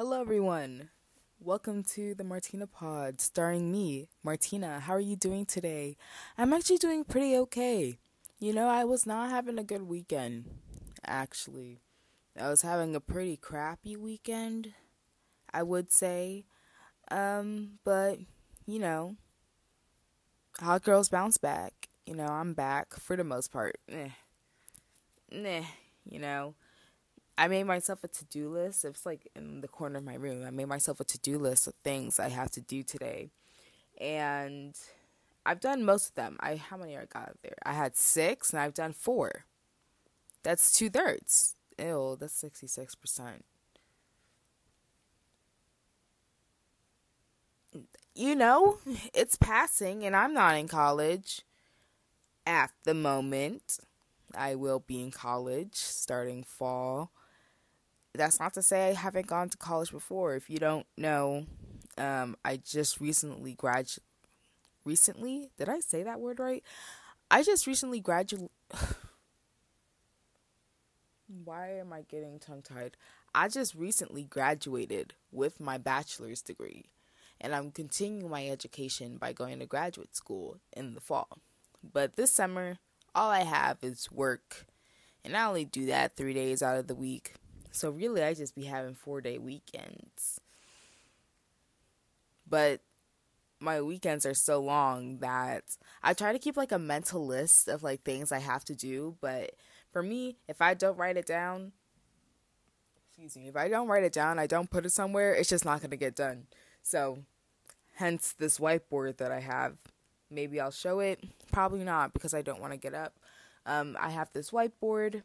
Hello, everyone. Welcome to the Martyna Pod, starring me, Martyna. How are you doing today? I'm actually doing pretty okay. You know, I was not having a good weekend, actually. I was having a pretty crappy weekend, I would say. Um, but, you know, hot girls bounce back. You know, I'm back for the most part. Eh. Nah, you know. I made myself a to do list. It's like in the corner of my room. I made myself a to do list of things I have to do today. And I've done most of them. I how many I got there? I had six and I've done four. That's two thirds. Ew, that's sixty six percent. You know, it's passing and I'm not in college at the moment. I will be in college starting fall that's not to say I haven't gone to college before. If you don't know, um, I just recently graduated. Recently, did I say that word right? I just recently graduated. Why am I getting tongue tied? I just recently graduated with my bachelor's degree, and I'm continuing my education by going to graduate school in the fall. But this summer, all I have is work, and I only do that three days out of the week. So really, I just be having four day weekends. But my weekends are so long that I try to keep like a mental list of like things I have to do. But for me, if I don't write it down, excuse me, if I don't write it down, I don't put it somewhere, it's just not going to get done. So, hence this whiteboard that I have. Maybe I'll show it. Probably not because I don't want to get up. Um, I have this whiteboard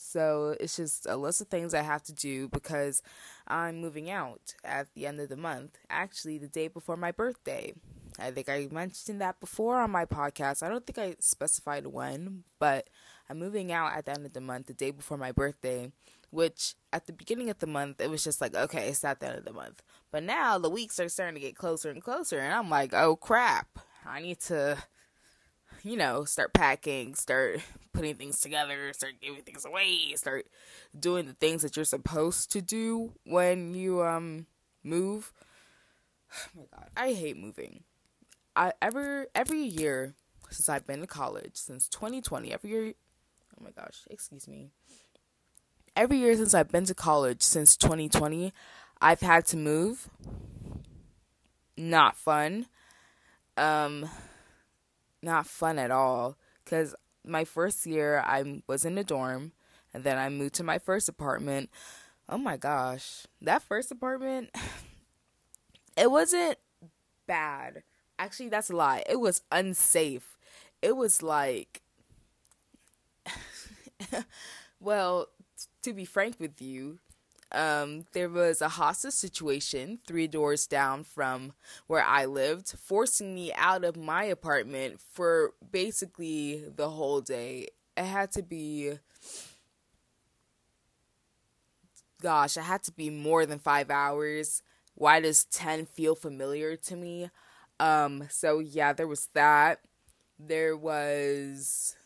so it's just a list of things I have to do because I'm moving out at the end of the month, actually, the day before my birthday. I think I mentioned that before on my podcast. I don't think I specified when, but I'm moving out at the end of the month, the day before my birthday, which at the beginning of the month, it was just like, okay, it's at the end of the month. But now the weeks are starting to get closer and closer, and I'm like, oh crap, I need to you know, start packing, start putting things together, start giving things away, start doing the things that you're supposed to do when you um move. Oh my god, I hate moving. I ever every year since I've been to college since 2020, every year Oh my gosh, excuse me. Every year since I've been to college since 2020, I've had to move. Not fun. Um not fun at all because my first year I was in a dorm and then I moved to my first apartment. Oh my gosh, that first apartment, it wasn't bad. Actually, that's a lie. It was unsafe. It was like, well, to be frank with you, um, there was a hostage situation three doors down from where I lived, forcing me out of my apartment for basically the whole day. It had to be, gosh, it had to be more than five hours. Why does 10 feel familiar to me? Um, so yeah, there was that. There was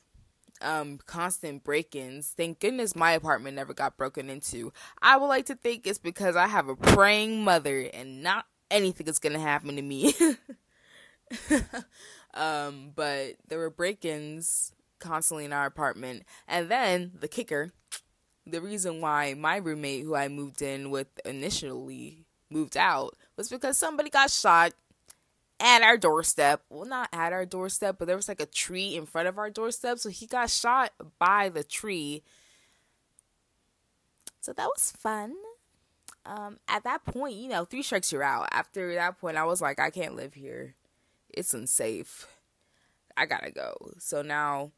um, constant break-ins. Thank goodness my apartment never got broken into. I would like to think it's because I have a praying mother and not anything is gonna happen to me. um, but there were break-ins constantly in our apartment, and then the kicker, the reason why my roommate, who I moved in with initially, moved out was because somebody got shot at our doorstep. Well, not at our doorstep, but there was like a tree in front of our doorstep. So he got shot by the tree. So that was fun. Um, at that point, you know, three strikes you're out. After that point, I was like, I can't live here. It's unsafe. I gotta go. So now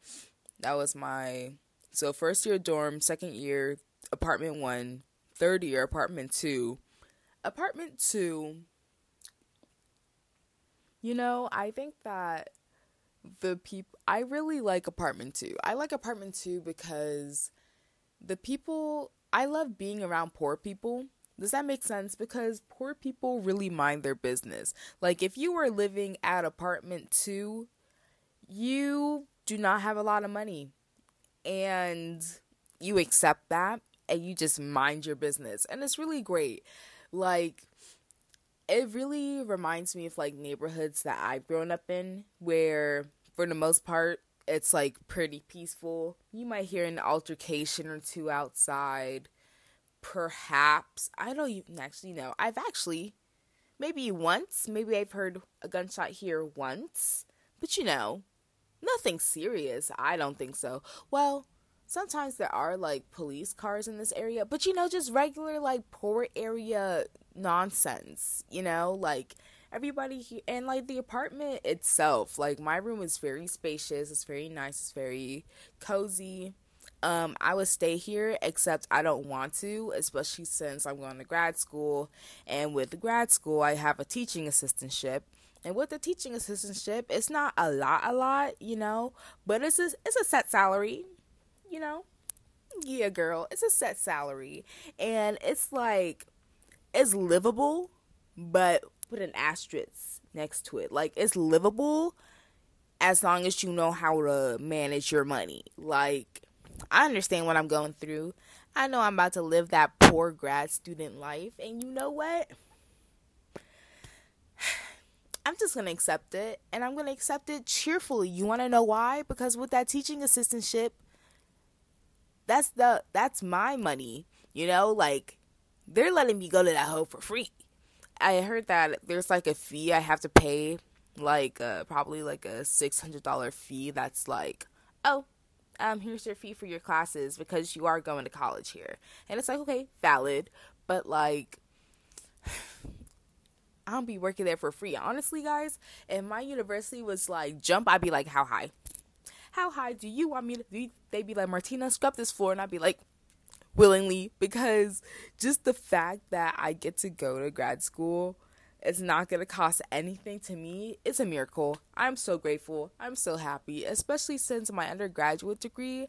that was my so first year dorm, second year apartment one, third year apartment two. Apartment two you know, I think that the people I really like apartment 2. I like apartment 2 because the people I love being around poor people. Does that make sense? Because poor people really mind their business. Like if you were living at apartment 2, you do not have a lot of money and you accept that and you just mind your business and it's really great. Like, it really reminds me of like neighborhoods that I've grown up in where, for the most part, it's like pretty peaceful. You might hear an altercation or two outside. Perhaps. I don't even actually know. I've actually, maybe once, maybe I've heard a gunshot here once. But you know, nothing serious. I don't think so. Well, sometimes there are like police cars in this area, but you know, just regular like poor area nonsense, you know, like everybody here and like the apartment itself, like my room is very spacious, it's very nice, it's very cozy. Um, I would stay here, except I don't want to, especially since I'm going to grad school. And with the grad school, I have a teaching assistantship. And with the teaching assistantship, it's not a lot, a lot, you know, but it's a, it's a set salary you know? Yeah, girl, it's a set salary. And it's like, it's livable, but put an asterisk next to it. Like, it's livable as long as you know how to manage your money. Like, I understand what I'm going through. I know I'm about to live that poor grad student life. And you know what? I'm just going to accept it. And I'm going to accept it cheerfully. You want to know why? Because with that teaching assistantship, that's the that's my money you know like they're letting me go to that hole for free i heard that there's like a fee i have to pay like uh, probably like a $600 fee that's like oh um here's your fee for your classes because you are going to college here and it's like okay valid but like I don't be working there for free. Honestly, guys, if my university was like jump, I'd be like, how high? how high do you want me to be? They'd be like, Martyna, scrub this floor. And I'd be like, willingly, because just the fact that I get to go to grad school, it's not going to cost anything to me. It's a miracle. I'm so grateful. I'm so happy, especially since my undergraduate degree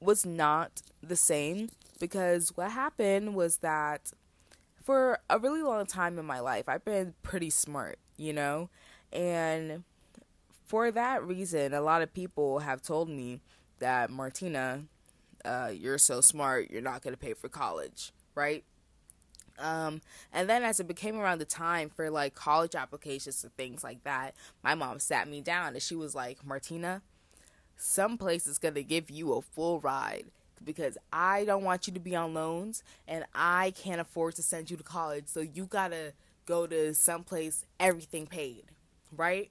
was not the same. Because what happened was that for a really long time in my life, I've been pretty smart, you know? And for that reason, a lot of people have told me that Martyna, uh, you're so smart, you're not going to pay for college, right? Um, and then as it became around the time for like college applications and things like that, my mom sat me down and she was like, Martyna, some place is going to give you a full ride because I don't want you to be on loans and I can't afford to send you to college. So you got to go to some place, everything paid, right?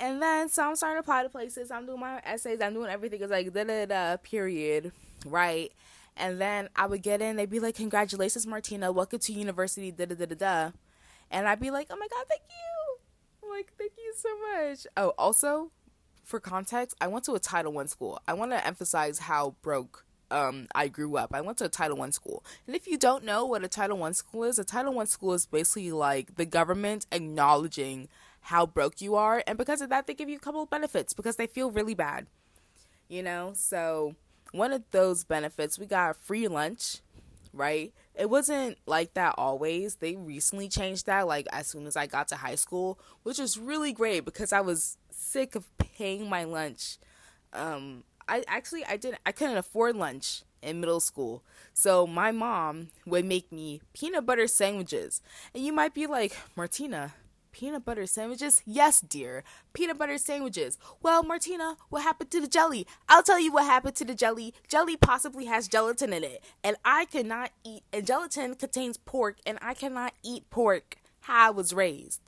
And then so I'm starting to apply to places. I'm doing my essays. I'm doing everything. It's like da da da period, right? And then I would get in. They'd be like, "Congratulations, Martyna. Welcome to university." Da da da da da. And I'd be like, "Oh my god, thank you!" Like, "Thank you so much." Oh, also, for context, I went to a Title One school. I want to emphasize how broke um, I grew up. I went to a Title One school, and if you don't know what a Title One school is, a Title One school is basically like the government acknowledging how broke you are. And because of that, they give you a couple of benefits because they feel really bad. You know? So, one of those benefits, we got free lunch, right? It wasn't like that always. They recently changed that, like, as soon as I got to high school, which was really great because I was sick of paying my lunch. Um, I actually I didn't I couldn't afford lunch in middle school. So my mom would make me peanut butter sandwiches. And you might be like, Martyna, Peanut butter sandwiches? Yes, dear. Peanut butter sandwiches. Well, Martyna, what happened to the jelly? I'll tell you what happened to the jelly. Jelly possibly has gelatin in it, and I cannot eat, and gelatin contains pork, and I cannot eat pork. How I was raised.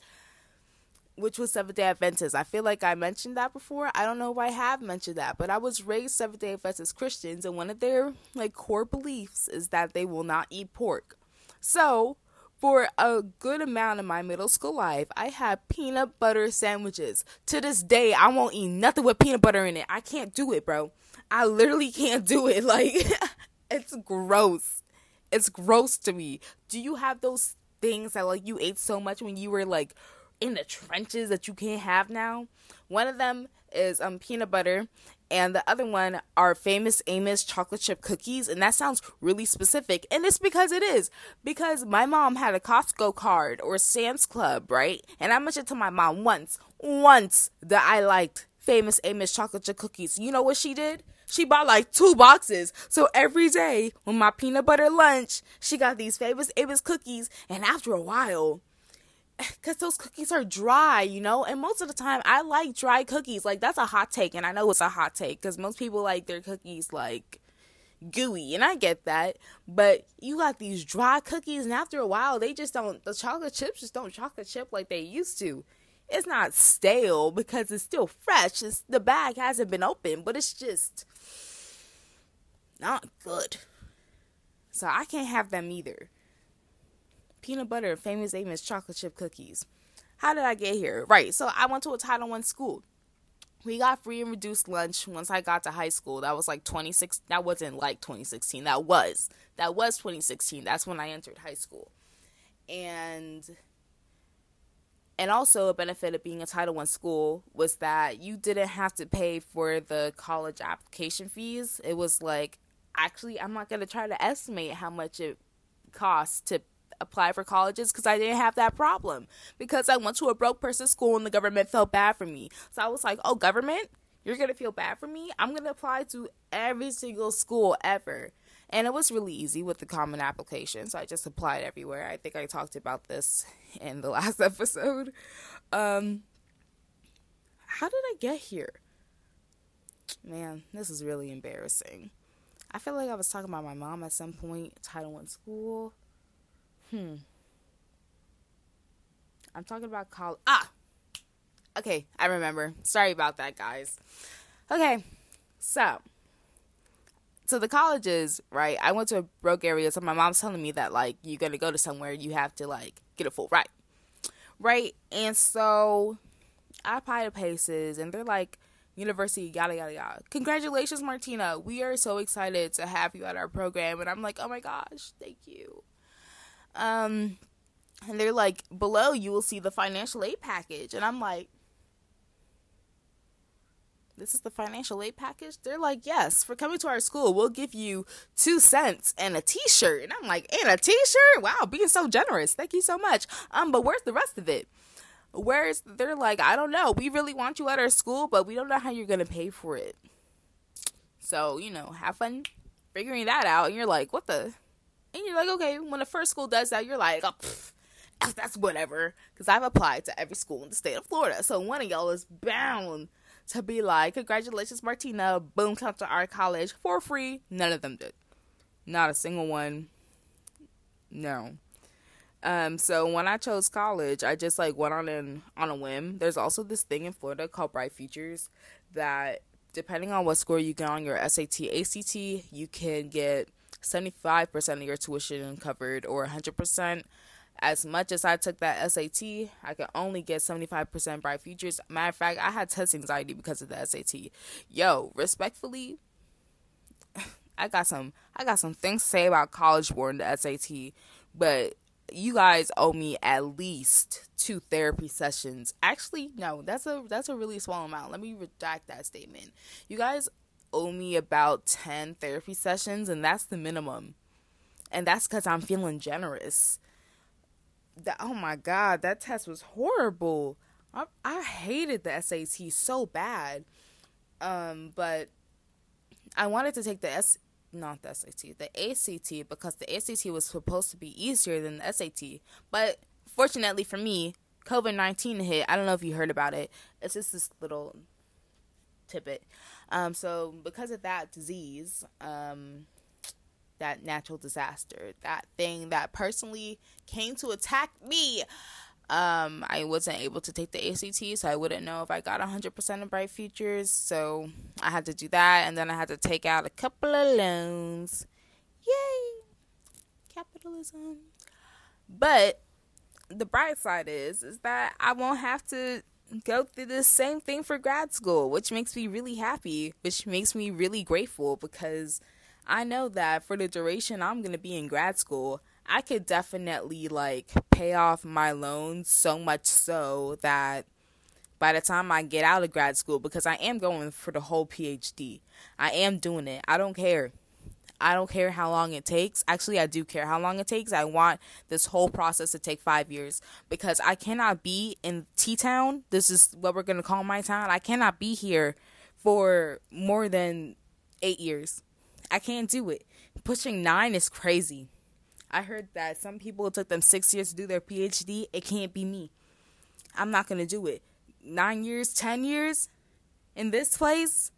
Which was Seventh day Adventist. I feel like I mentioned that before. I don't know if I have mentioned that, but I was raised Seventh day Adventist Christians, and one of their like core beliefs is that they will not eat pork. So, for a good amount of my middle school life, I had peanut butter sandwiches. To this day, I won't eat nothing with peanut butter in it. I can't do it, bro. I literally can't do it. Like, it's gross. It's gross to me. Do you have those things that, like, you ate so much when you were, like, in the trenches that you can't have now? One of them is um peanut butter and the other one are famous Amos chocolate chip cookies, and that sounds really specific, and it's because it is because my mom had a Costco card or Sam's Club, right? And I mentioned to my mom once, once that I liked famous Amos chocolate chip cookies. You know what she did? She bought like two boxes. So every day when my peanut butter lunch, she got these famous Amos cookies. And after a while, because those cookies are dry, you know? And most of the time, I like dry cookies. Like, that's a hot take. And I know it's a hot take because most people like their cookies like gooey. And I get that. But you got these dry cookies, and after a while, they just don't, the chocolate chips just don't chocolate chip like they used to. It's not stale because it's still fresh. It's, the bag hasn't been opened, but it's just not good. So I can't have them either peanut butter, famous Amos chocolate chip cookies. How did I get here? Right. So I went to a Title One school. We got free and reduced lunch once I got to high school. That was like 26. That wasn't like 2016. That was that was 2016. That's when I entered high school, and and also a benefit of being a Title One school was that you didn't have to pay for the college application fees. It was like actually I'm not gonna try to estimate how much it costs to apply for colleges because I didn't have that problem. Because I went to a broke person school and the government felt bad for me. So I was like, oh, government, you're going to feel bad for me? I'm going to apply to every single school ever. And it was really easy with the common application. So I just applied everywhere. I think I talked about this in the last episode. Um, how did I get here? Man, this is really embarrassing. I feel like I was talking about my mom at some point, Title One school. Hmm. I'm talking about college. Ah! Okay, I remember. Sorry about that, guys. Okay, so. So the colleges, right? I went to a broke area, so my mom's telling me that, like, you're gonna go to somewhere, you have to, like, get a full ride. Right? And so I apply to Paces, and they're like, university, yada, yada, yada. Congratulations, Martyna. We are so excited to have you at our program. And I'm like, oh my gosh, thank you. Um, and they're like, below you will see the financial aid package. And I'm like, this is the financial aid package? They're like, yes, for coming to our school, we'll give you two cents and a t shirt. And I'm like, and a t shirt? Wow, being so generous. Thank you so much. Um, but where's the rest of it? Where's they're like, I don't know. We really want you at our school, but we don't know how you're gonna pay for it. So, you know, have fun figuring that out. And you're like, what the and you're like, okay, when the first school does that, you're like, oh, that's whatever. Because I've applied to every school in the state of Florida. So one of y'all is bound to be like, congratulations, Martyna. Boom, come to our college for free. None of them did. Not a single one. No. Um, so when I chose college, I just like went on in on a whim. There's also this thing in Florida called Bright Futures that depending on what score you get on your SAT, ACT, you can get 75% of your tuition covered or 100%. As much as I took that SAT, I could only get 75% bright futures. Matter of fact, I had test anxiety because of the SAT. Yo, respectfully, I got some I got some things to say about college board and the SAT, but you guys owe me at least two therapy sessions. Actually, no, that's a that's a really small amount. Let me redact that statement. You guys owe me about 10 therapy sessions, and that's the minimum. And that's because I'm feeling generous. Oh my God, that test was horrible. I, I hated the SAT so bad. Um, but I wanted to take the S, not the SAT, the ACT because the ACT was supposed to be easier than the SAT. But fortunately for me, COVID 19 hit. I don't know if you heard about it. It's just this little tidbit. Um, so because of that disease, um, that natural disaster, that thing that personally came to attack me, um, I wasn't able to take the ACT, so I wouldn't know if I got 100% of Bright Futures. So I had to do that, and then I had to take out a couple of loans. Yay! Capitalism. But the bright side is, is that I won't have to go through the same thing for grad school, which makes me really happy, which makes me really grateful because I know that for the duration I'm going to be in grad school, I could definitely like pay off my loans so much so that by the time I get out of grad school, because I am going for the whole PhD, I am doing it. I don't care. I don't care how long it takes. Actually, I do care how long it takes. I want this whole process to take five years because I cannot be in T Town. This is what we're going to call my town. I cannot be here for more than eight years. I can't do it. Pushing nine is crazy. I heard that some people took them six years to do their PhD. It can't be me. I'm not gonna do it. Nine years, ten years in this place.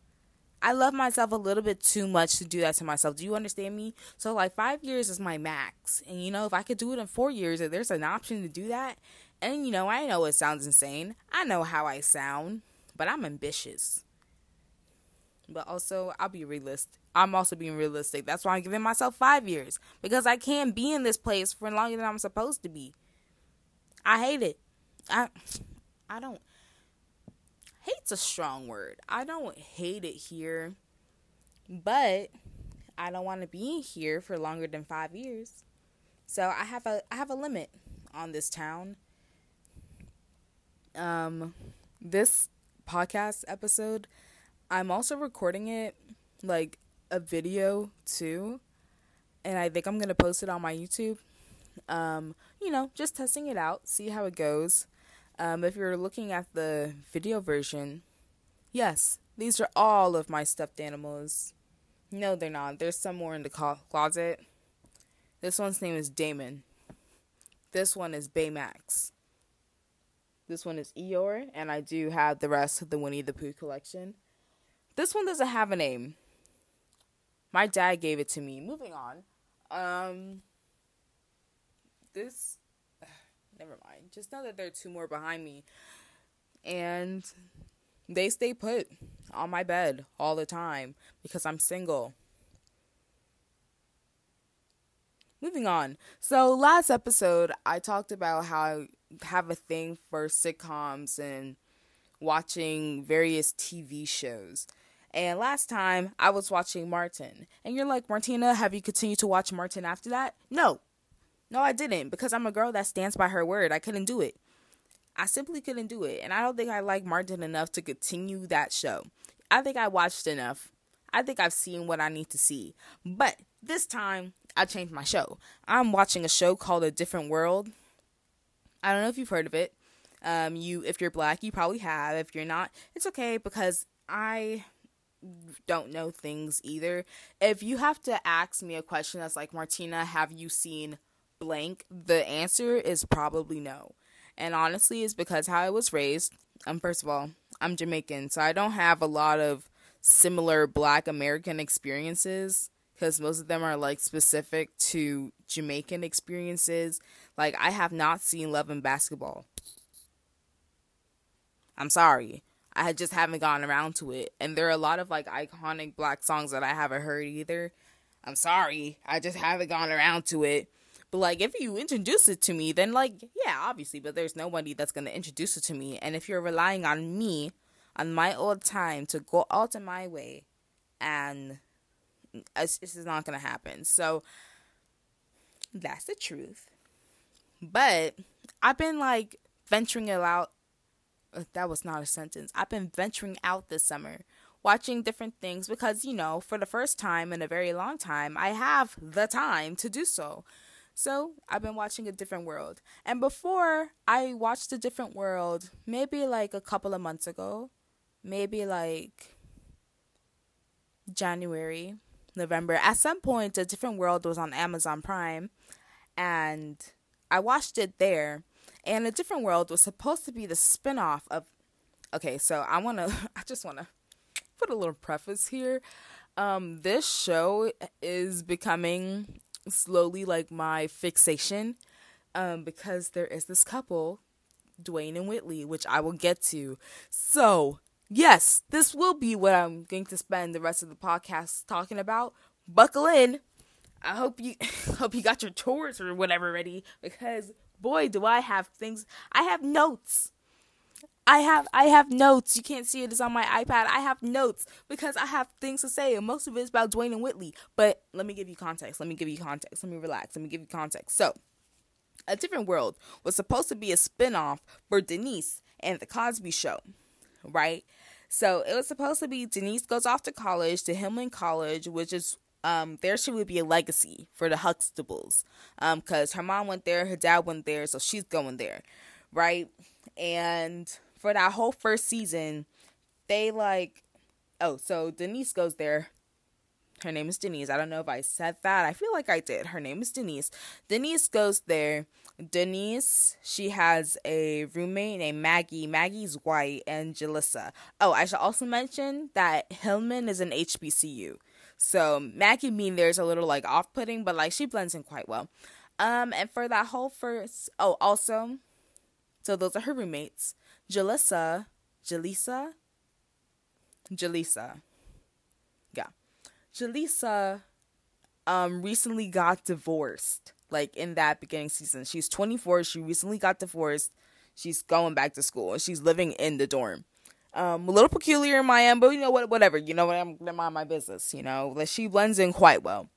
I love myself a little bit too much to do that to myself. Do you understand me? So like five years is my max. And you know, if I could do it in four years, if there's an option to do that, and you know, I know it sounds insane. I know how I sound, but I'm ambitious. But also, I'll be realistic. I'm also being realistic. That's why I'm giving myself five years because I can't be in this place for longer than I'm supposed to be. I hate it. I, I don't. Hate's a strong word. I don't hate it here, but I don't want to be here for longer than five years. So I have a I have a limit on this town um this podcast episode i'm also recording it like a video too and i think i'm gonna post it on my youtube um you know just testing it out see how it goes um if you're looking at the video version yes these are all of my stuffed animals no they're not there's some more in the closet this one's name is damon this one is baymax this one is Eeyore, and I do have the rest of the Winnie the Pooh collection. This one doesn't have a name. My dad gave it to me. Moving on. Um this never mind. Just know that there are two more behind me. And they stay put on my bed all the time because I'm single. Moving on. So last episode I talked about how I have a thing for sitcoms and watching various TV shows. And last time I was watching Martin. And you're like, Martyna, have you continued to watch Martin after that? No. No, I didn't because I'm a girl that stands by her word. I couldn't do it. I simply couldn't do it. And I don't think I like Martin enough to continue that show. I think I watched enough. I think I've seen what I need to see. But this time, I changed my show. I'm watching a show called A Different World. I don't know if you've heard of it. Um, you, if you're black, you probably have. If you're not, it's okay because I don't know things either. If you have to ask me a question that's like, Martyna, have you seen blank? The answer is probably no. And honestly, it's because how I was raised. Um, first of all, I'm Jamaican, so I don't have a lot of similar black American experiences because most of them are like specific to Jamaican experiences. Like, I have not seen Love and Basketball. I'm sorry. I just haven't gotten around to it. And there are a lot of like iconic black songs that I haven't heard either. I'm sorry. I just haven't gone around to it. But like if you introduce it to me, then like yeah, obviously, but there's nobody that's to introduce it to me. And if you're relying on me on my old time to go out of my way and this is not to happen. So that's the truth. But I've been like venturing it out. Uh, that was not a sentence. I've been venturing out this summer, watching different things because, you know, for the first time in a very long time, I have the time to do so. So I've been watching A Different World. And before I watched A Different World, maybe like a couple of months ago, maybe like January, November. At some point, A Different World was on Amazon Prime, and I watched it there. And A Different World was supposed to be the spinoff of. Okay, so I want to. I just want to put a little preface here. Um, this show is becoming slowly like my fixation, um, because there is this couple, Dwayne and Whitley, which I will get to. So yes, this will be what I'm going to spend the rest of the podcast talking about. Buckle in. I hope you hope you got your chores or whatever ready because boy do I have things. I have notes. I have I have notes. You can't see it. It's on my iPad. I have notes because I have things to say, and most of it is about Dwayne and Whitley. But let me give you context. Let me give you context. Let me relax. Let me give you context. So, A Different World was supposed to be a spinoff for Denise and the Cosby Show, right? So it was supposed to be Denise goes off to college to Hillman College, which is um there she would be a legacy for the Huxtables. Um, because her mom went there, her dad went there, so she's going there, right? And for that whole first season, they like oh, so Denise goes there Her name is Denise. I don't know if I said that. I feel like I did. Her name is Denise. Denise goes there. Denise, she has a roommate named Maggie. Maggie's white and Jalissa. Oh, I should also mention that Hillman is an HBCU. So Maggie being there is a little like off putting, but like she blends in quite well. Um, and for that whole first oh also so those are her roommates. Jalissa, Jalisa, Jalisa. Yeah. Jalisa um recently got divorced. Like in that beginning season. She's 24, she recently got divorced. She's going back to school and she's living in the dorm. Um, a little peculiar in my but you know what? Whatever. You know what? I'm gonna mind my business. You know, that she blends in quite well,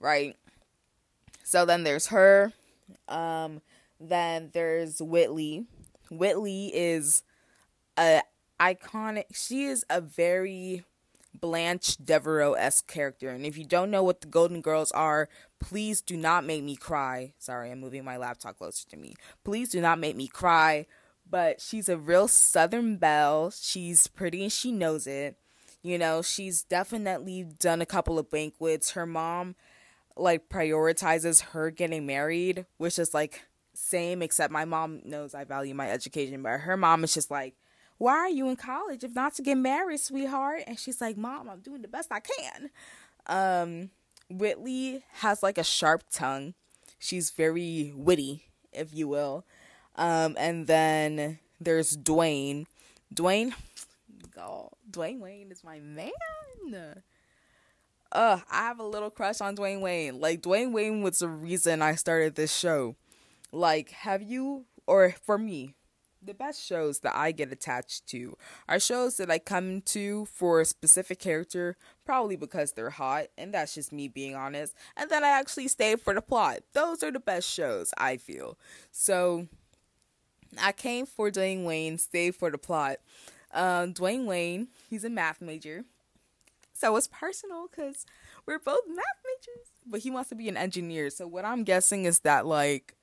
right? So then there's her. Um, then there's Whitley. Whitley is a iconic. She is a very Blanche Devereaux esque character. And if you don't know what the Golden Girls are, please do not make me cry. Sorry, I'm moving my laptop closer to me. Please do not make me cry. But she's a real Southern belle. She's pretty and she knows it. You know, she's definitely done a couple of banquets. Her mom, like, prioritizes her getting married, which is like same, except my mom knows I value my education, but her mom is just like, why are you in college if not to get married, sweetheart? And she's like, Mom, I'm doing the best I can. Um, Whitley has like a sharp tongue. She's very witty, if you will. Um, and then there's Dwayne. Dwayne, God, Dwayne Wayne is my man. Uh, I have a little crush on Dwayne Wayne. Like Dwayne Wayne was the reason I started this show. Like, have you or for me, the best shows that I get attached to are shows that I come to for a specific character, probably because they're hot, and that's just me being honest, and then I actually stay for the plot. Those are the best shows, I feel. So, I came for Dwayne Wayne, stayed for the plot. Um, Dwayne Wayne, he's a math major. So it's personal because we're both math majors, but he wants to be an engineer. So what I'm guessing is that like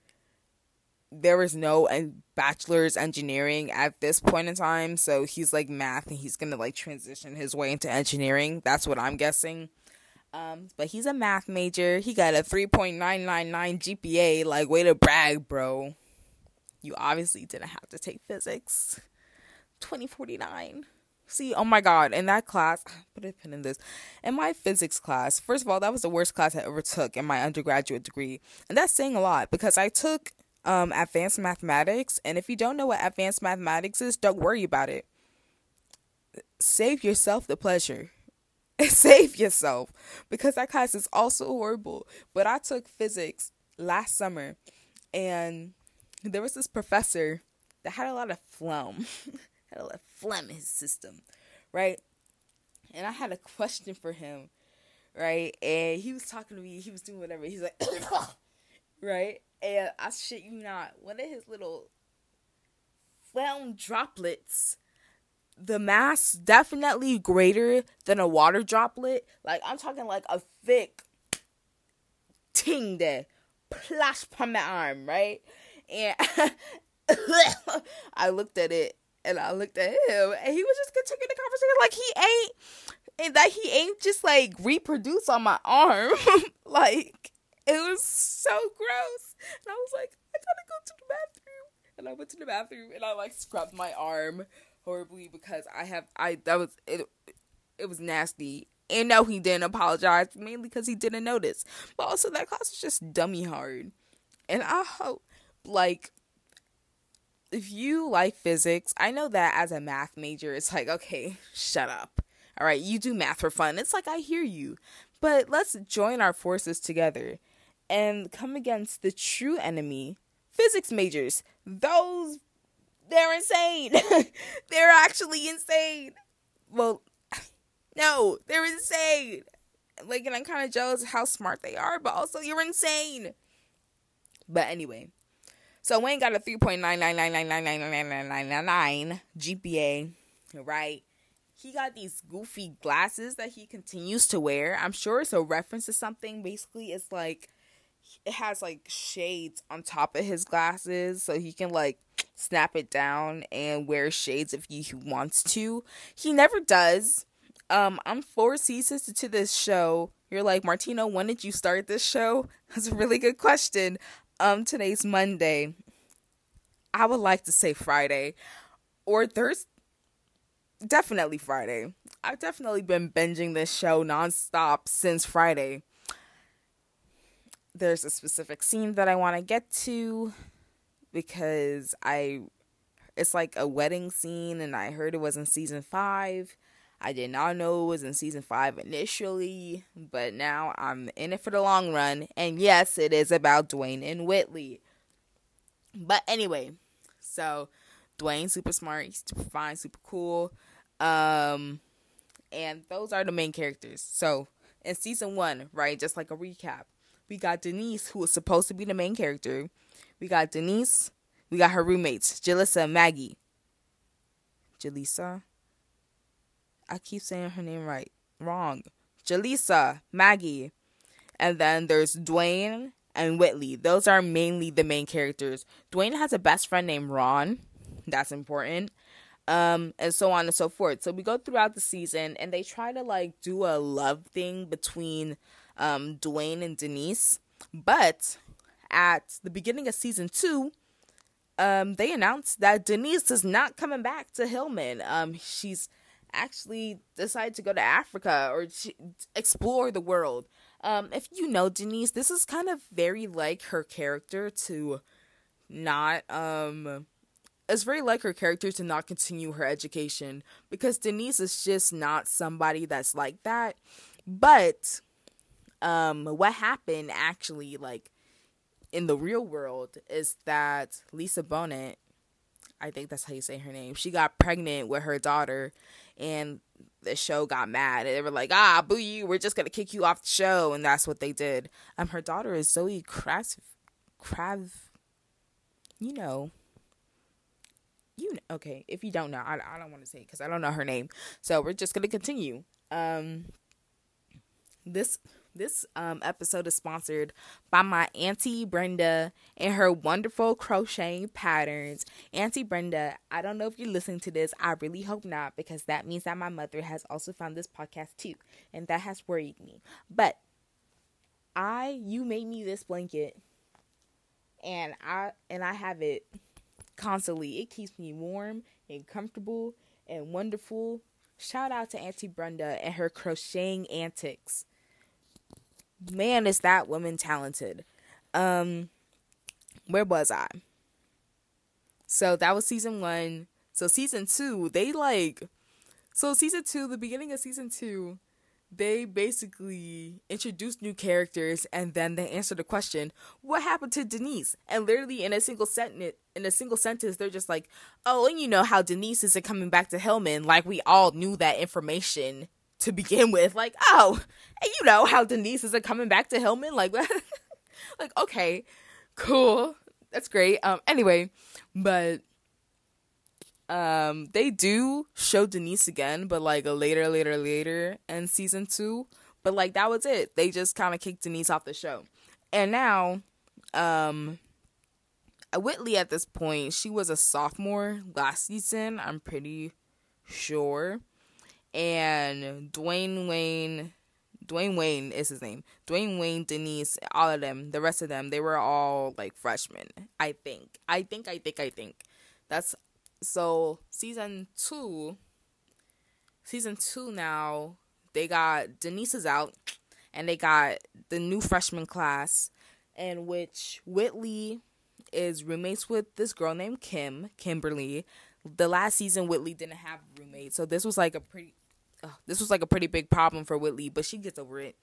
there is no and bachelor's engineering at this point in time so he's like math and he's gonna like transition his way into engineering. That's what i'm guessing. Um but he's a math major. He got a 3.999 gpa like way to brag bro. You obviously didn't have to take physics. 2049 see oh my god in that class put a pin in this. In my physics class first of all that was the worst class i ever took in my undergraduate degree. And that's saying a lot because i took um, advanced mathematics. And if you don't know what advanced mathematics is, don't worry about it. Save yourself the pleasure. Save yourself because that class is also horrible. But I took physics last summer and there was this professor that had a lot of phlegm, had a lot of phlegm in his system, right? And I had a question for him, right? And he was talking to me, he was doing whatever. He's like, right? And I shit you not, one of his little foam droplets, the mass definitely greater than a water droplet. Like I'm talking like a thick ting there, plash from my arm, right? And I looked at it and I looked at him and he was just continuing the conversation like he ain't and that he ain't just like reproduce on my arm. like it was so gross. And I was like, I gotta go to the bathroom. And I went to the bathroom and I like scrubbed my arm horribly because I have I that was it it was nasty. And no, he didn't apologize mainly because he didn't notice. But also that class was just dummy hard. And I hope like if you like physics, I know that as a math major, it's like, okay, shut up. All right, you do math for fun. It's like I hear you. But let's join our forces together and come against the true enemy, physics majors. Those, they're insane. they're actually insane. Well, no, they're insane. Like, and I'm kind of jealous of how smart they are, but also you're insane. But anyway, so Wayne got a 3.999999999 GPA, right? He got these goofy glasses that he continues to wear. I'm sure it's a reference to something. Basically, it's like it has like shades on top of his glasses so he can like snap it down and wear shades if he wants to. He never does. Um, I'm four seasons into this show. You're like, Martino, when did you start this show? That's a really good question. Um, today's Monday. I would like to say Friday or Thursday. Definitely Friday. I've definitely been binging this show nonstop since Friday. There's a specific scene that I want to get to because I it's like a wedding scene and I heard it was in season 5. I did not know it was in season 5 initially, but now I'm in it for the long run and yes, it is about Dwayne and Whitley. But anyway, so Dwayne super smart, he's super fine, super cool. Um and those are the main characters. So, in season 1, right, just like a recap, we got Denise who was supposed to be the main character. We got Denise we got her roommates, Jalissa and Maggie. Jalissa? I keep saying her name right. Wrong. Jalissa, Maggie. And then there's Dwayne and Whitley. Those are mainly the main characters. Dwayne has a best friend named Ron. That's important. Um, and so on and so forth. So we go throughout the season and they try to like do a love thing between um Dwayne and Denise. But at the beginning of season two, um, they announced that Denise is not coming back to Hillman. Um, she's actually decided to go to Africa or explore the world. Um, if you know Denise, this is kind of very like her character to not um it's very like her character to not continue her education because Denise is just not somebody that's like that. But um what happened actually like in the real world is that Lisa Bonet, I think that's how you say her name, she got pregnant with her daughter and the show got mad. They were like, ah, boo you, we're just gonna kick you off the show and that's what they did. Um her daughter is Zoe Krav Krav you know you know, okay if you don't know i, I don't want to say because i don't know her name so we're just gonna continue um this this um, episode is sponsored by my Auntie Brenda and her wonderful crocheting patterns. Auntie Brenda, I don't know if you're listening to this. I really hope not because that means that my mother has also found this podcast too, and that has worried me. But I, you made me this blanket, and I and I have it constantly. It keeps me warm and comfortable and wonderful. Shout out to Auntie Brenda and her crocheting antics man, is that woman talented. Um, where was I? So that was season one. So season two, they like, so season two, the beginning of season two, they basically introduced new characters and then they answer the question, "What happened to Denise?" And literally in a single sentence, in a single sentence, they're just like, "Oh, and you know how Denise isn't coming back to Hillman." Like we all knew that information to begin with. Like, oh, you know how Denise isn't coming back to Hillman. Like, like okay, cool, that's great. Um, anyway, but um, they do show Denise again, but like a later, later, later in season two. But like that was it. They just kind of kicked Denise off the show, and now, um. Whitley at this point, she was a sophomore last season, I'm pretty sure and Dwayne Wayne Dwayne Wayne is his name. Dwayne Wayne, Denise, all of them, the rest of them, they were all like freshmen. I think. I think. I think. I think. That's so. Season two. Season two now. They got Denise is out, and they got the new freshman class, in which Whitley is roommates with this girl named Kim, Kimberly. The last season, Whitley didn't have roommates, so this was like a pretty this was like a pretty big problem for Whitley, but she gets over it.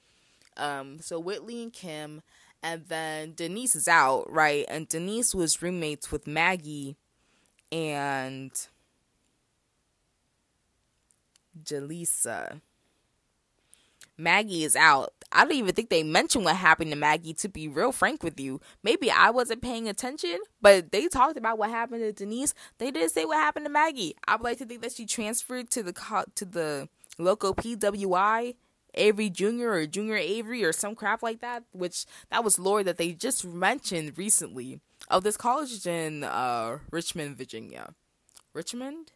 Um, so Whitley and Kim, and then Denise is out, right? And Denise was roommates with Maggie and Jalissa. Maggie is out. I don't even think they mentioned what happened to Maggie, to be real frank with you. Maybe I wasn't paying attention, but they talked about what happened to Denise. They didn't say what happened to Maggie. I would like to think that she transferred to the to the local PWI, Avery Jr. or Junior Avery or some crap like that, which that was lore that they just mentioned recently. Oh, this college in uh, Richmond, Virginia. Richmond?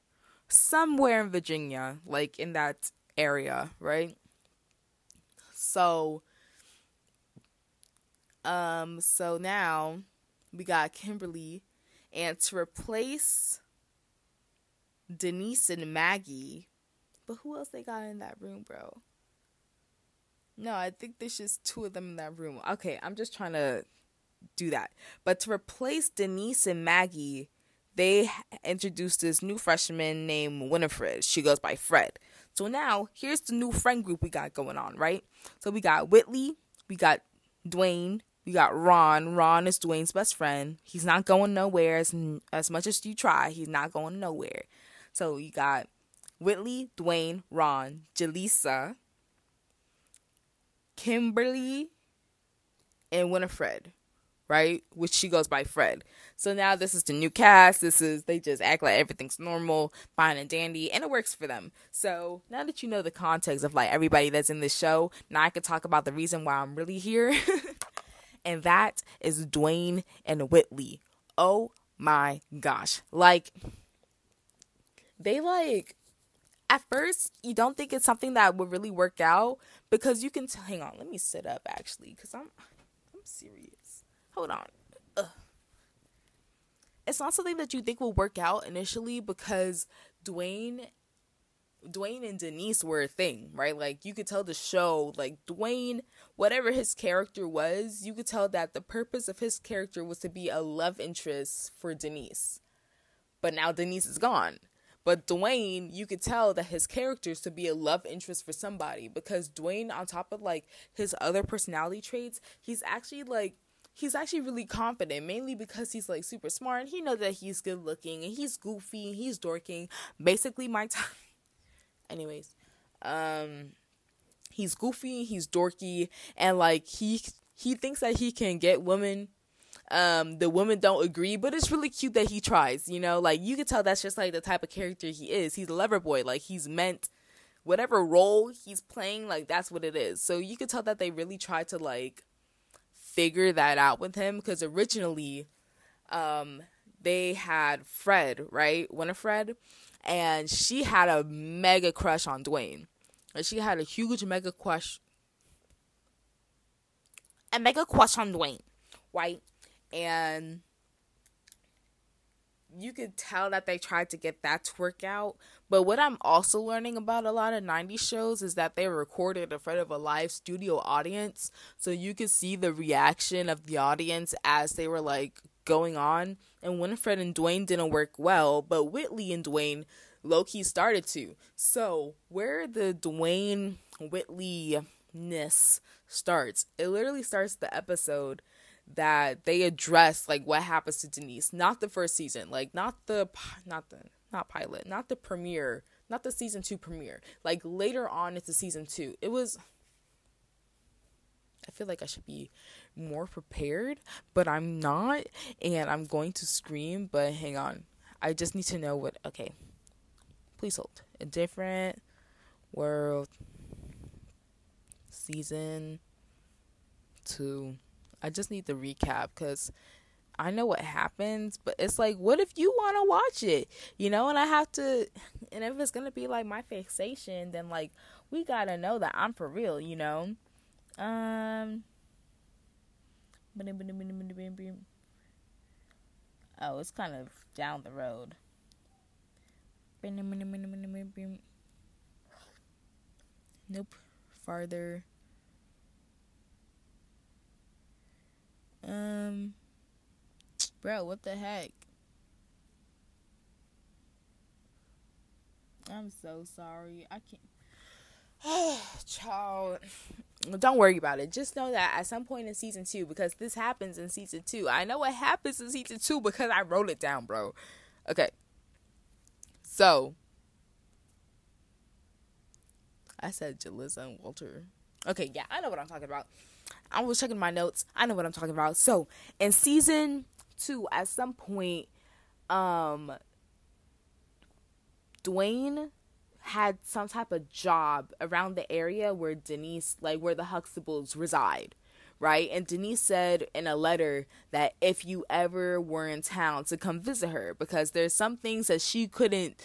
Somewhere in Virginia, like in that area, right? So um so now we got Kimberly and to replace Denise and Maggie, but who else they got in that room, bro? No, I think there's just two of them in that room. Okay, I'm just trying to do that. But to replace Denise and Maggie, they introduced this new freshman named Winifred. She goes by Fred. So now here's the new friend group we got going on, right? So we got Whitley, we got Dwayne, we got Ron. Ron is Dwayne's best friend. He's not going nowhere as, as much as you try. He's not going nowhere. So you got Whitley, Dwayne, Ron, Jaleesa, Kimberly, and Winifred right? Which she goes by Fred. So now this is the new cast. This is they just act like everything's normal, fine and dandy, and it works for them. So now that you know the context of like everybody that's in this show, now I can talk about the reason why I'm really here. and that is Dwayne and Whitley. Oh my gosh. Like they like at first you don't think it's something that would really work out because you can t- hang on, let me sit up actually cuz I'm I'm serious. Hold on. Ugh. It's not something that you think will work out initially because Dwayne Dwayne and Denise were a thing, right? Like you could tell the show, like Dwayne, whatever his character was, you could tell that the purpose of his character was to be a love interest for Denise. But now Denise is gone. But Dwayne, you could tell that his character is to be a love interest for somebody because Dwayne, on top of like his other personality traits, he's actually like he's actually really confident, mainly because he's like super smart and he knows that he's good looking and he's goofy and he's dorking. Basically, my time. Anyways, um, he's goofy, and he's dorky, and like he he thinks that he can get women. Um, the women don't agree, but it's really cute that he tries. You know, like you can tell that's just like the type of character he is. He's a lover boy. Like he's meant whatever role he's playing, like that's what it is. So you can tell that they really try to like figure that out with him because originally um they had Fred, right? Winifred, and she had a mega crush on Dwayne. And she had a huge mega crush a mega crush on Dwayne, right? And you could tell that they tried to get that to work out. But what I'm also learning about a lot of 90s shows is that they recorded in front of a live studio audience. So you could see the reaction of the audience as they were like going on. And Winifred and Dwayne didn't work well, but Whitley and Dwayne low key started to. So where the Dwayne Whitley ness starts, it literally starts the episode that they address like what happens to Denise, not the first season, like not the not the not pilot, not the premiere, not the season 2 premiere. Like later on it's into season 2. It was I feel like I should be more prepared, but I'm not and I'm going to scream, but hang on. I just need to know what okay. Please hold. A different world season 2 I just need the recap because I know what happens, but it's like, what if you want to watch it? You know, and I have to, and if it's going to be like my fixation, then like, we got to know that I'm for real, you know? Um, oh, it's kind of down the road. Nope, farther. Um, bro, what the heck? I'm so sorry. I can't. Child, don't worry about it. Just know that at some point in season two, because this happens in season two. I know what happens in season two because I wrote it down, bro. Okay. So, I said Jalissa and Walter. Okay, yeah, I know what I'm talking about. I was checking my notes. I know what I'm talking about. So in season two, at some point, um, Dwayne had some type of job around the area where Denise, like where the Huxtables reside, right? And Denise said in a letter that if you ever were in town to come visit her, because there's some things that she couldn't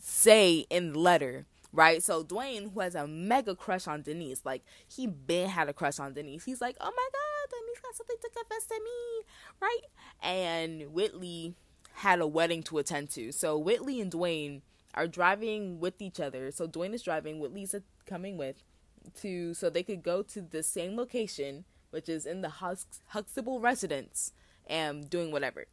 say in the letter right? So Dwayne, who has a mega crush on Denise, like he been had a crush on Denise. He's like, oh my god, Denise got something to confess to me, right? And Whitley had a wedding to attend to. So Whitley and Dwayne are driving with each other. So Dwayne is driving, Whitley's coming with to so they could go to the same location, which is in the Hux- Huxtable residence, and doing whatever.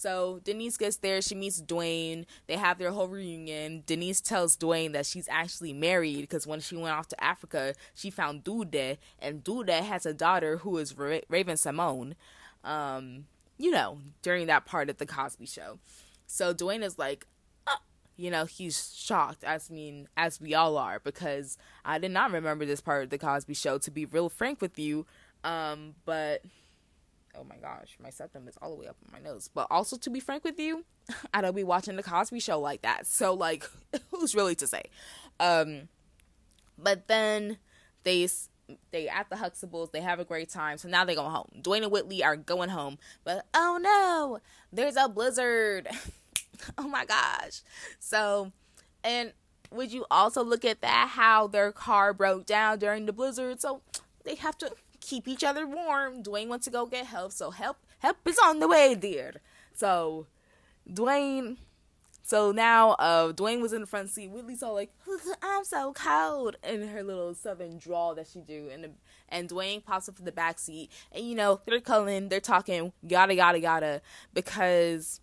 So Denise gets there, she meets Dwayne, they have their whole reunion. Denise tells Dwayne that she's actually married because when she went off to Africa, she found Dude, and Dude has a daughter who is Ra- Raven-Symoné, Um, you know, during that part of the Cosby show. So Dwayne is like, uh, you know, he's shocked, as I mean, as we all are, because I did not remember this part of the Cosby show. To be real frank with you, um, but oh my gosh, my septum is all the way up in my nose. But also, to be frank with you, I don't be watching the Cosby Show like that. So, like, who's really to say? Um, but then they they at the Huxtables, they have a great time. So now they go home. Dwayne and Whitley are going home, but oh no, there's a blizzard. oh my gosh. So, and would you also look at that how their car broke down during the blizzard? So they have to keep each other warm. Dwayne wants to go get help, so help help is on the way, dear. So Dwayne so now uh Dwayne was in the front seat. Whitley's all like, I'm so cold in her little southern drawl that she do and and Dwayne pops up in the back seat and you know, they're calling, they're talking yada yada yada because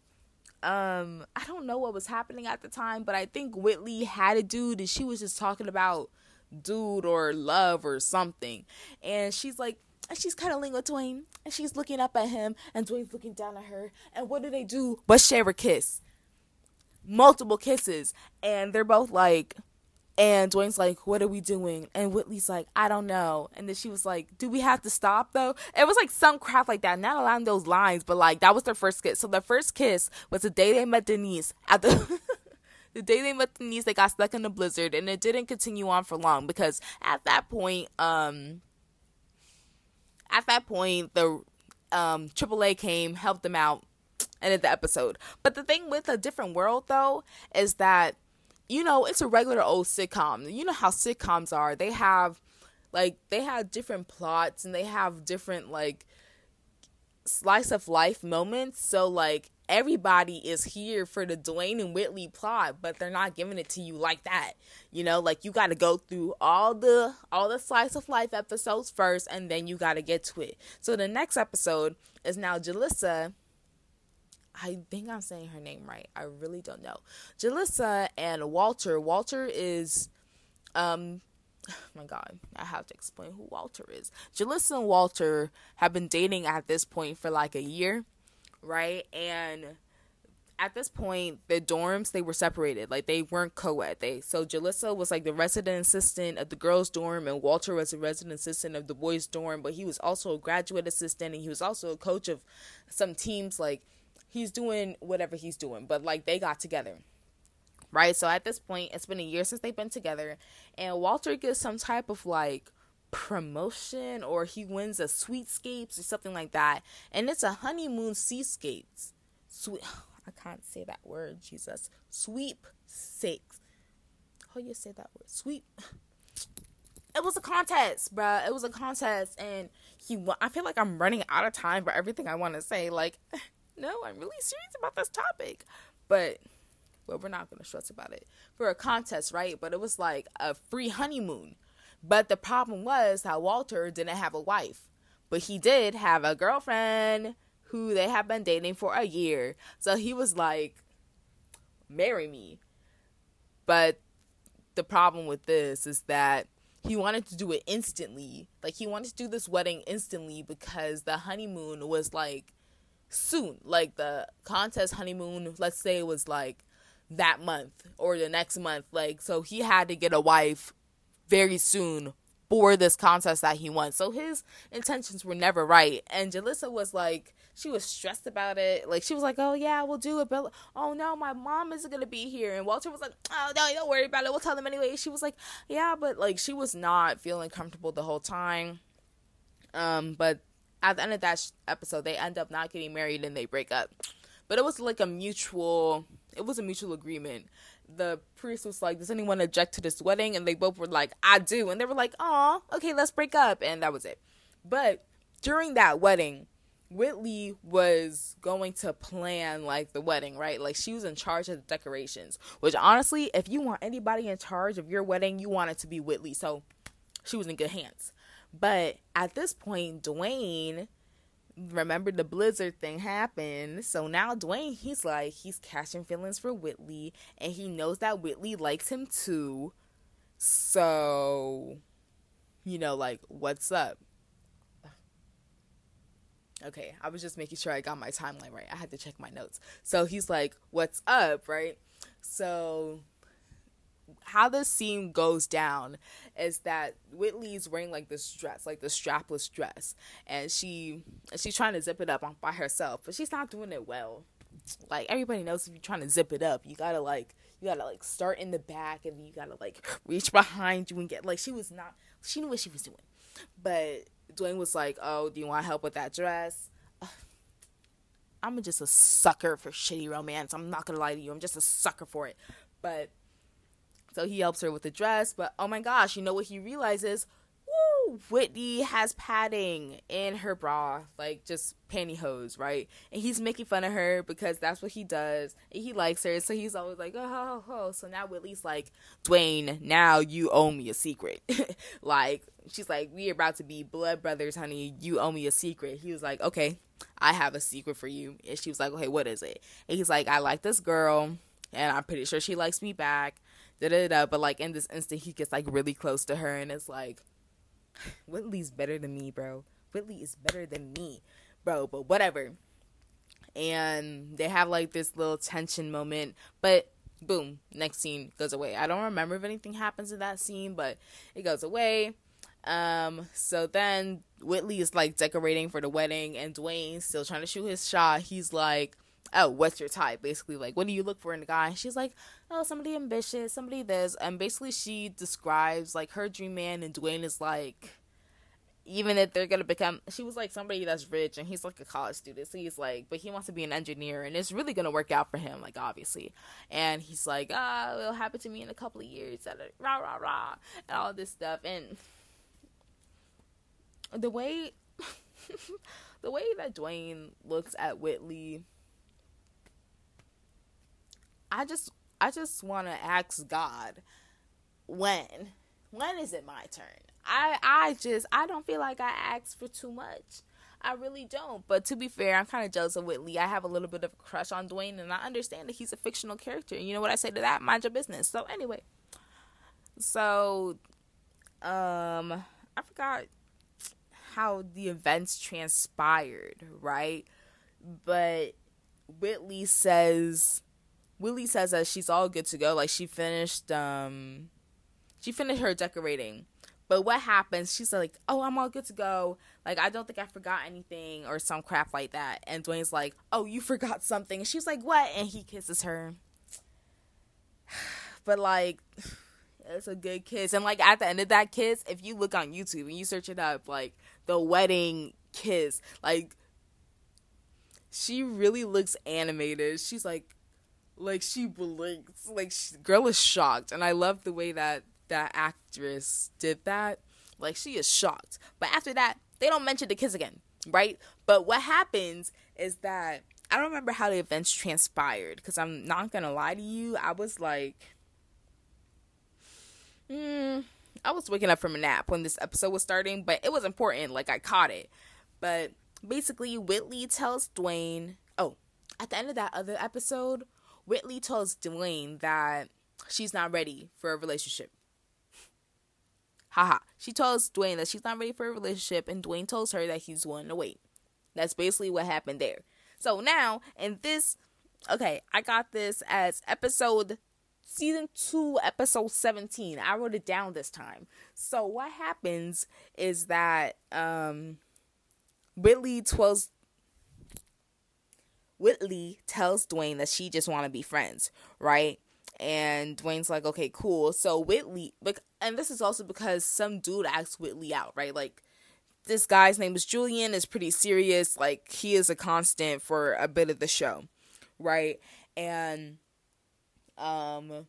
um I don't know what was happening at the time, but I think Whitley had a dude and she was just talking about dude or love or something. And she's like, and she's cuddling with Dwayne and she's looking up at him and Dwayne's looking down at her. And what do they do but share a kiss? Multiple kisses. And they're both like, and Dwayne's like, What are we doing? And Whitley's like, I don't know. And then she was like, Do we have to stop though? It was like some crap like that. Not along those lines, but like that was their first kiss. So their first kiss was the day they met Denise at the the day they met Denise, they got stuck in the blizzard, and it didn't continue on for long because at that point, um, at that point, the um AAA came, helped them out, ended the episode. But the thing with a different world though is that you know it's a regular old sitcom. You know how sitcoms are. They have like they have different plots and they have different like slice of life moments. So like everybody is here for the Dwayne and Whitley plot, but they're not giving it to you like that. You know, like you got to go through all the all the slice of life episodes first, and then you got to get to it. So the next episode is now Jalissa. I think I'm saying her name right. I really don't know. Jalissa and Walter. Walter is, um, oh my God, I have to explain who Walter is. Jalissa and Walter have been dating at this point for like a year right? And at this point, the dorms they were separated, like they weren't co-ed. They so Jalissa was like the resident assistant of the girls' dorm, and Walter was the resident assistant of the boys' dorm. But he was also a graduate assistant, and he was also a coach of some teams. Like he's doing whatever he's doing, but like they got together, right? So at this point, it's been a year since they've been together, and Walter gets some type of like promotion or he wins a sweetscapes or something like that. And it's a honeymoon seascapes. Sweet I can't say that word, Jesus. Sweepstakes. How you say that word? Sweep. It was a contest, bruh. It was a contest, and he. Won. I feel like I'm running out of time for everything I want to say. Like, no, I'm really serious about this topic, but well, we're not gonna stress about it for a contest, right? But it was like a free honeymoon but the problem was that Walter didn't have a wife, but he did have a girlfriend who they have been dating for a year. So he was like, marry me. But the problem with this is that he wanted to do it instantly. Like he wanted to do this wedding instantly because the honeymoon was like soon. Like the contest honeymoon, let's say was like that month or the next month. Like so he had to get a wife very soon for this contest that he won. So his intentions were never right. And Jalissa was like, she was stressed about it. Like she was like, "Oh yeah, we'll do it." But oh no, my mom isn't gonna be here. And Walter was like, "Oh no, don't worry about it. We'll tell them anyway." She was like, "Yeah," but like she was not feeling comfortable the whole time. Um, but at the end of that episode, they end up not getting married and they break up. But it was like a mutual it was a mutual agreement. The priest was like, "Does anyone object to this wedding?" And they both were like, "I do." And they were like, "Oh, okay, let's break up." And that was it. But during that wedding, Whitley was going to plan like the wedding, right? Like she was in charge of the decorations. Which honestly, if you want anybody in charge of your wedding, you want it to be Whitley. So she was in good hands. But at this point, Dwayne remember the blizzard thing happened. So now Dwayne, he's like, he's catching feelings for Whitley, and he knows that Whitley likes him too. So, you know, like, what's up? Okay, I was just making sure I got my timeline right. I had to check my notes. So he's like, what's up, right? So how this scene goes down is that Whitley's wearing like this dress, like the strapless dress, and she she's trying to zip it up by herself, but she's not doing it well. Like everybody knows, if you're trying to zip it up, you gotta like you gotta like start in the back, and you gotta like reach behind you and get like she was not she knew what she was doing, but Dwayne was like, "Oh, do you want help with that dress?" I'm just a sucker for shitty romance. I'm not gonna lie to you. I'm just a sucker for it. But so he helps her with the dress, but oh my gosh, you know what he realizes? Woo! Whitney has padding in her bra, like just pantyhose, right? And he's making fun of her because that's what he does. And he likes her, so he's always like, oh. So now Whitley's like, Dwayne, now you owe me a secret. like, she's like, we are about to be blood brothers, honey. You owe me a secret. He was like, okay, I have a secret for you. And she was like, okay, what is it? And he's like, I like this girl, and I'm pretty sure she likes me back da da da. But like in this instant, he gets like really close to her, and it's like, Whitley's better than me, bro. Whitley is better than me, bro. But whatever. And they have like this little tension moment, but boom, next scene goes away. I don't remember if anything happens in that scene, but it goes away. Um, so then Whitley is like decorating for the wedding, and Dwayne's still trying to shoot his shot. He's like, oh, what's your type? Basically, like, what do you look for in a guy? she's like, oh, somebody ambitious, somebody this. And basically, she describes like her dream man, and Dwayne is like, even if they're gonna become, she was like somebody that's rich, and he's like a college student. So he's like, but he wants to be an engineer, and it's really gonna work out for him, like obviously. And he's like, ah, oh, it'll happen to me in a couple of years, rah rah rah, and all this stuff. And the way, the way that Dwayne looks at Whitley I just I just want to ask God when when is it my turn? I I just I don't feel like I asked for too much. I really don't. But to be fair, I'm kind of jealous of Whitley. I have a little bit of a crush on Dwayne, and I understand that he's a fictional character. You know what I say to that? Mind your business. So anyway, so um, I forgot how the events transpired, right? But Whitley says Willie says that she's all good to go. Like she finished um she finished her decorating. But what happens? She's like, "Oh, I'm all good to go. Like, I don't think I forgot anything or some crap like that." And Dwayne's like, "Oh, you forgot something." She's like, "What?" And he kisses her. But like, it's a good kiss. And like at the end of that kiss, if you look on YouTube and you search it up, like the wedding kiss, like she really looks animated. She's like like she blinks. Like she, girl is shocked and i love the way that that actress did that. Like she is shocked. But after that they don't mention the kiss again right? But what happens is that i don't remember how the events transpired because i'm not gonna lie to you i was like hmm i was waking up from a nap when this episode was starting but it was important. Like i caught it. But basically whitley tells dwayne oh at the end of that other episode Whitley tells Dwayne that she's not ready for a relationship. Haha. She tells Dwayne that she's not ready for a relationship, and Dwayne tells her that he's willing to wait. That's basically what happened there. So now, in this, okay, I got this as episode season 2 episode 17 i wrote it down this time so what happens is that um whitley tells Whitley tells Dwayne that she just want to be friends, right? And Dwayne's like, okay, cool. So Whitley, and this is also because some dude asked Whitley out, right? Like, this guy's name is Julian, is pretty serious. Like, he is a constant for a bit of the show, right? And Um,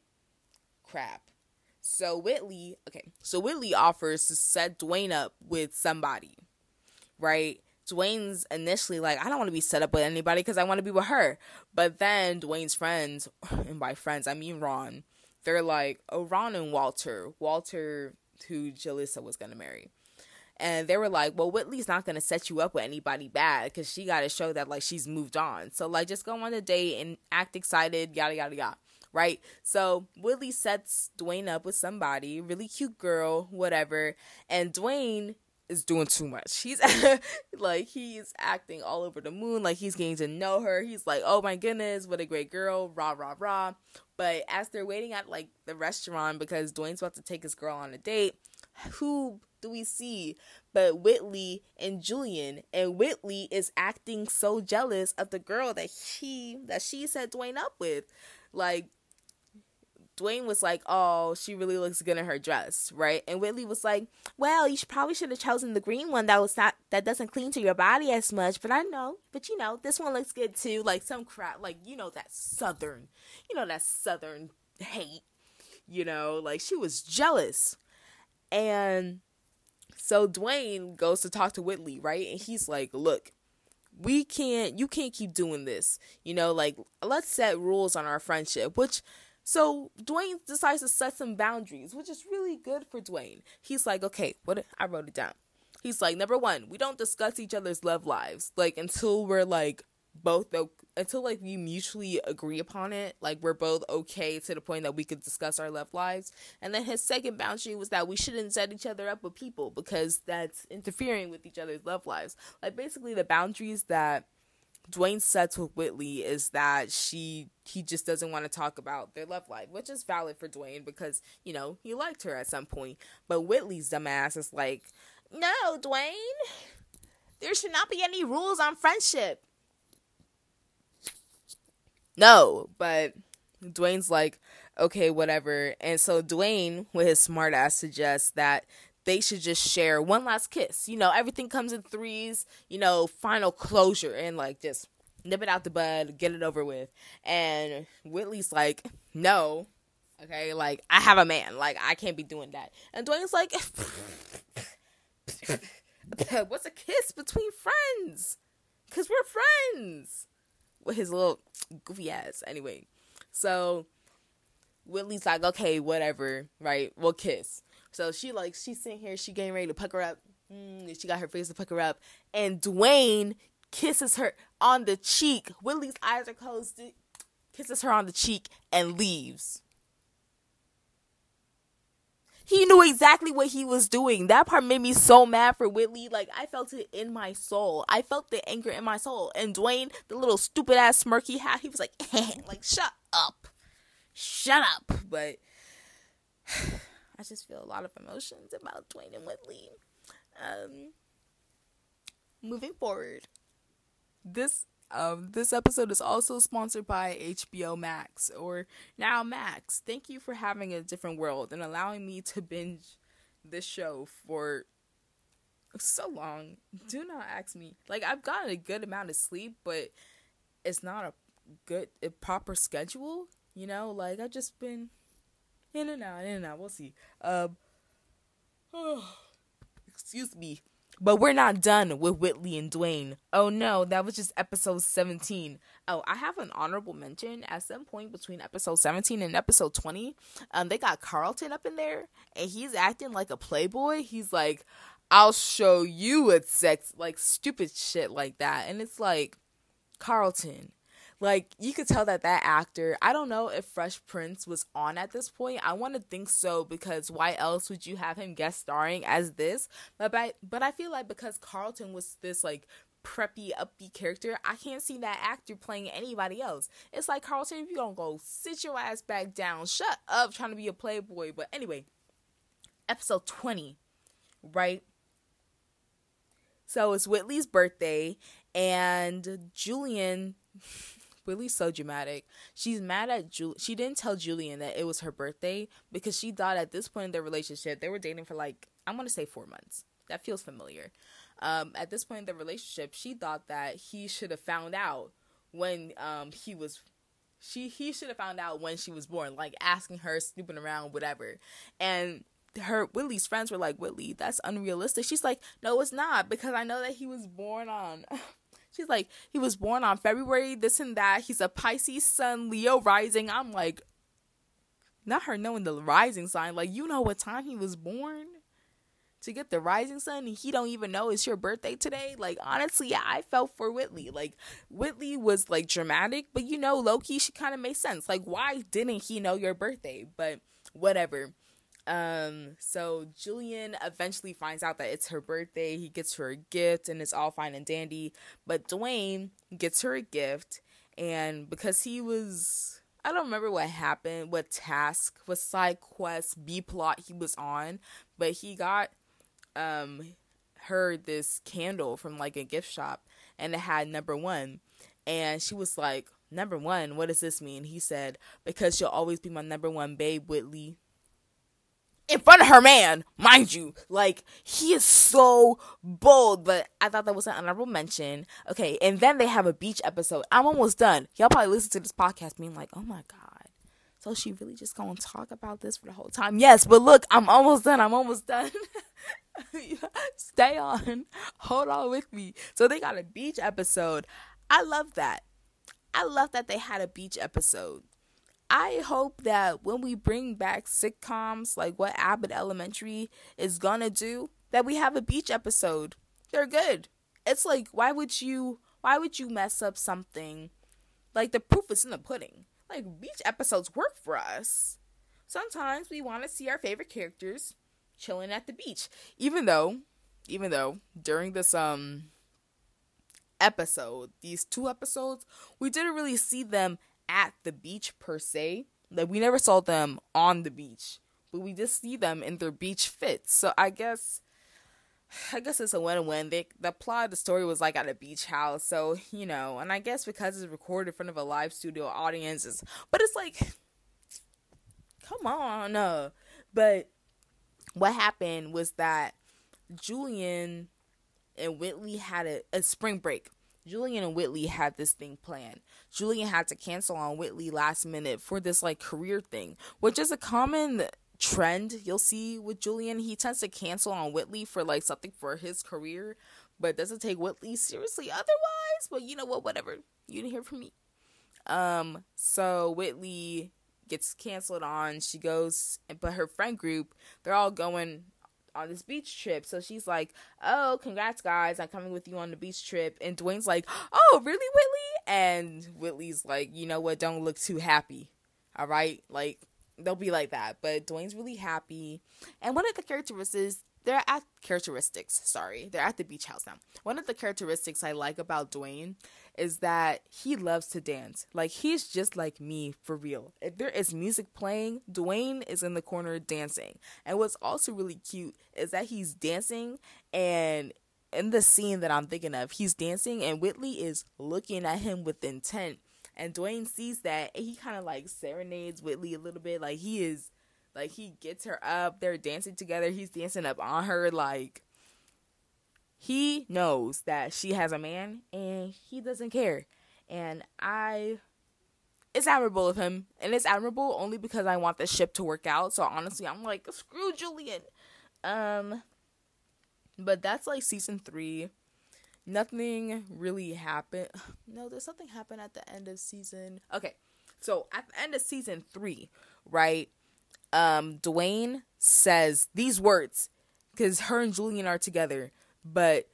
crap. So Whitley, okay, so Whitley offers to set Dwayne up with somebody, right? Dwayne's initially like, I don't want to be set up with anybody because I want to be with her. But then Dwayne's friends, and by friends I mean Ron, they're like, oh, Ron and Walter, Walter, who Jalissa was gonna marry, and they were like, well, Whitley's not gonna set you up with anybody bad because she got to show that like she's moved on. So like, just go on a date and act excited, yada yada yada right? So Whitley sets Dwayne up with somebody, really cute girl, whatever, and Dwayne is doing too much. He's like he's acting all over the moon, like he's getting to know her. He's like, "Oh my goodness, what a great girl!" Rah rah rah. But as they're waiting at like the restaurant because Dwayne's about to take his girl on a date, who do we see but Whitley and Julian? And Whitley is acting so jealous of the girl that he that she set Dwayne up with. Like Dwayne was like, "Oh, she really looks good in her dress, right?" And Whitley was like, "Well, you should probably should have chosen the green one that was not that doesn't cling to your body as much." But I know, but you know, this one looks good too. Like some crap, like you know that southern, you know that southern hate. You know, like she was jealous, and so Dwayne goes to talk to Whitley, right? And he's like, "Look." We can't, you can't keep doing this. You know, like, let's set rules on our friendship, which so Dwayne decides to set some boundaries, which is really good for Dwayne. He's like, okay, what I wrote it down. He's like, number one, we don't discuss each other's love lives like until we're like both until like we mutually agree upon it. Like we're both okay to the point that we could discuss our love lives. And then his second boundary was that we shouldn't set each other up with people because that's interfering with each other's love lives. Like basically the boundaries that Dwayne sets with Whitley is that she he just doesn't want to talk about their love life, which is valid for Dwayne because you know he liked her at some point. But Whitley's dumbass is like, no, Dwayne, there should not be any rules on friendship. No, but Dwayne's like, okay, whatever. And so Dwayne, with his smart ass, suggests that they should just share one last kiss. You know, everything comes in threes, you know, final closure and like just nip it out the bud, get it over with. And Whitley's like, no. Okay, like I have a man. Like I can't be doing that. And Dwayne's like What's a kiss between friends? Cause we're friends. With his little goofy ass. Anyway. So Whitley's like, okay, whatever, right? We'll kiss. So she like she's sitting here, she getting ready to pucker up. Mm, she got her face to pucker up, and Dwayne kisses her on the cheek. Whitley's eyes are closed. Kisses her on the cheek and leaves. He knew exactly what he was doing. That part made me so mad for Whitley. Like I felt it in my soul. I felt the anger in my soul. And Dwayne, the little stupid ass smirk he had, he was like, like shut up, shut up. But I just feel a lot of emotions about Dwayne and Whitley. Um, moving forward, this um, this episode is also sponsored by HBO Max or now Max. Thank you for having a different world and allowing me to binge this show for so long. Do not ask me. Like I've gotten a good amount of sleep, but it's not a good a proper schedule. You know, like I've just been in and out, in and out. We'll see. Um, oh, excuse me. But we're not done with Whitley and Dwayne. Oh no, that was just episode 17. Oh, I have an honorable mention. At some point between episode 17 and episode 20, um, they got Carlton up in there, and he's acting like a playboy. He's like, I'll show you a sex, like stupid shit like that. And it's like, Carlton, like you could tell that that actor, I don't know if Fresh Prince was on at this point. I want to think so because why else would you have him guest starring as this? But I, but I feel like because Carlton was this like preppy, upbeat character, I can't see that actor playing anybody else. It's like Carlton, if you don't go sit your ass back down, shut up trying to be a playboy. But anyway, episode 20, right? So it's Whitley's birthday, and Julian Whitley's so dramatic. She's mad at Jul. She didn't tell Julian that it was her birthday because she thought at this point in their relationship they were dating for like I'm gonna say four months. That feels familiar. Um, at this point in the relationship, she thought that he should have found out when um, he was She he should have found out when she was born, like asking her, snooping around, whatever. And her Whitley's friends were like, Whitley, that's unrealistic. She's like, No, it's not, because I know that he was born on She's like, he was born on February, this and that. He's a Pisces sun, Leo rising. I'm like, not her knowing the rising sign. Like, you know what time he was born? To get the rising sun, and he don't even know it's your birthday today. Like, honestly, I felt for Whitley. Like, Whitley was like dramatic, but you know, low key, she kind of made sense. Like, why didn't he know your birthday? But whatever. Um, so Julian eventually finds out that it's her birthday. He gets her a gift and it's all fine and dandy. But Dwayne gets her a gift, and because he was I don't remember what happened, what task, what side quest, B plot he was on, but he got um her this candle from like a gift shop and it had number one. And she was like, Number one, what does this mean? He said, Because you'll always be my number one babe, Whitley in front of her man, mind you. Like, he is so bold, but I thought that was an honorable mention. Okay, and then they have a beach episode. I'm almost done. Y'all probably listen to this podcast being like, oh my God. So she really just gonna talk about this for the whole time? Yes, but look, I'm almost done. I'm almost done. Stay on. Hold on with me. So they got a beach episode. I love that. I love that they had a beach episode. I hope that when we bring back sitcoms like what Abbott Elementary is gonna do, that we have a beach episode. They're good. It's like why would you why would you mess up something? Like the proof is in the pudding. Like beach episodes work for us. Sometimes we want to see our favorite characters chilling at the beach. Even though even though during this um episode, these two episodes, we didn't really see them at the beach per se. Like we never saw them on the beach, but we just see them in their beach fits. So I guess I guess it's a win-win. They the plot of the story was like at a beach house, so you know, and I guess because it's recorded in front of a live studio audience, is but it's like, come on, uh. But what happened was that Julian and Whitley had a, a spring break. Julian and Whitley had this thing planned. Julian had to cancel on Whitley last minute for this like career thing, which is a common trend you'll see with Julian. He tends to cancel on Whitley for like something for his career, but doesn't take Whitley seriously otherwise. But you know what? Whatever. You didn't hear from me. Um, so Whitley gets canceled on. She goes, but her friend group, they're all going on this beach trip. So she's like, "Oh, congrats, guys! I'm coming with you on the beach trip." And Dwayne's like, "Oh, really, Whitley?" And Whitley's like, "You know what? Don't look too happy. All right, like." They'll be like that, but Dwayne's really happy. And one of the characteristics they're at characteristics, sorry, they're at the beach house now. One of the characteristics I like about Dwayne is that he loves to dance. Like he's just like me for real. If there is music playing, Dwayne is in the corner dancing. And what's also really cute is that he's dancing and in the scene that I'm thinking of, he's dancing and Whitley is looking at him with intent. And Dwayne sees that and he kind of like serenades Whitley a little bit. Like he is like he gets her up, they're dancing together, he's dancing up on her like he knows that she has a man and he doesn't care. And I it's admirable of him. And it's admirable only because I want the ship to work out. So honestly, I'm like, screw Julian. Um but that's like season 3. Nothing really happened. No, there's something happened at the end of season. Okay. So at the end of season 3, right? Um Dwayne says these words cuz her and Julian are together but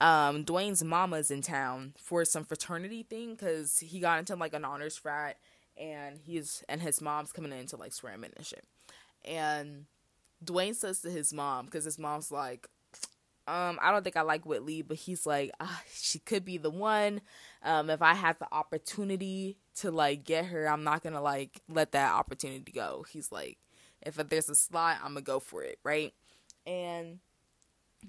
um Dwayne's mama's in town for some fraternity thing because he got into like an honors frat and he's and his mom's coming in to like swear him in and shit. And Dwayne says to his mom because his mom's like, um, I don't think I like Whitley, but he's like, ah, she could be the one. Um, if I had the opportunity to like get her, I'm not gonna like let that opportunity go. He's like, if there's a slot, I'm gonna go for it, right? And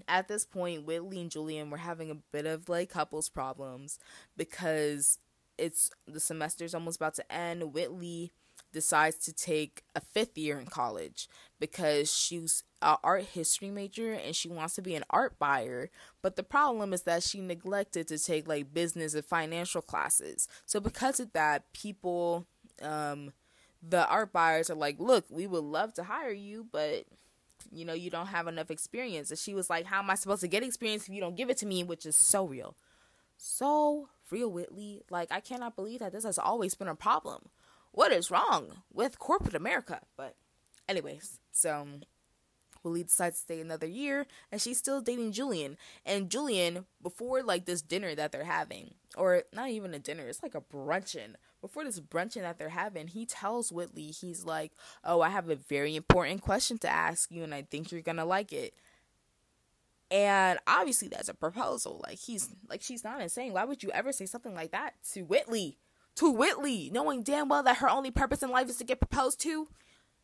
at this point, Whitley and Julian were having a bit of like couples problems because it's the semester's almost about to end. Whitley decides to take a fifth year in college because she's an art history major and she wants to be an art buyer. But the problem is that she neglected to take like business and financial classes. So because of that, people um, the art buyers are like, look, we would love to hire you, but you know, you don't have enough experience. And she was like, how am I supposed to get experience if you don't give it to me? Which is so real. So real, Whitley. Like, I cannot believe that this has always been a problem. What is wrong with corporate America? But, anyways, so Willie decides to stay another year, and she's still dating Julian. And Julian, before like this dinner that they're having, or not even a dinner, it's like a brunchin. Before this brunchin that they're having, he tells Whitley, he's like, "Oh, I have a very important question to ask you, and I think you're gonna like it." And obviously, that's a proposal. Like he's like she's not insane. Why would you ever say something like that to Whitley? To Whitley, knowing damn well that her only purpose in life is to get proposed to.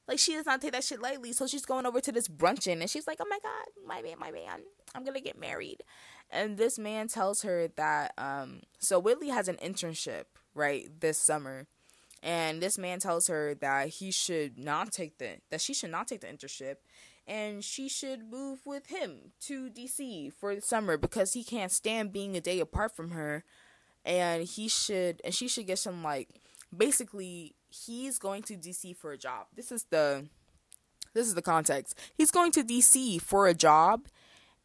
Like she does not take that shit lightly. So she's going over to this bruncheon and she's like, "Oh my god, my man, my man, I'm gonna get married." And this man tells her that um, so Whitley has an internship right this summer, and this man tells her that he should not take the that she should not take the internship, and she should move with him to DC for the summer because he can't stand being a day apart from her, and he should and she should get some like basically he's going to DC for a job. This is the this is the context. He's going to DC for a job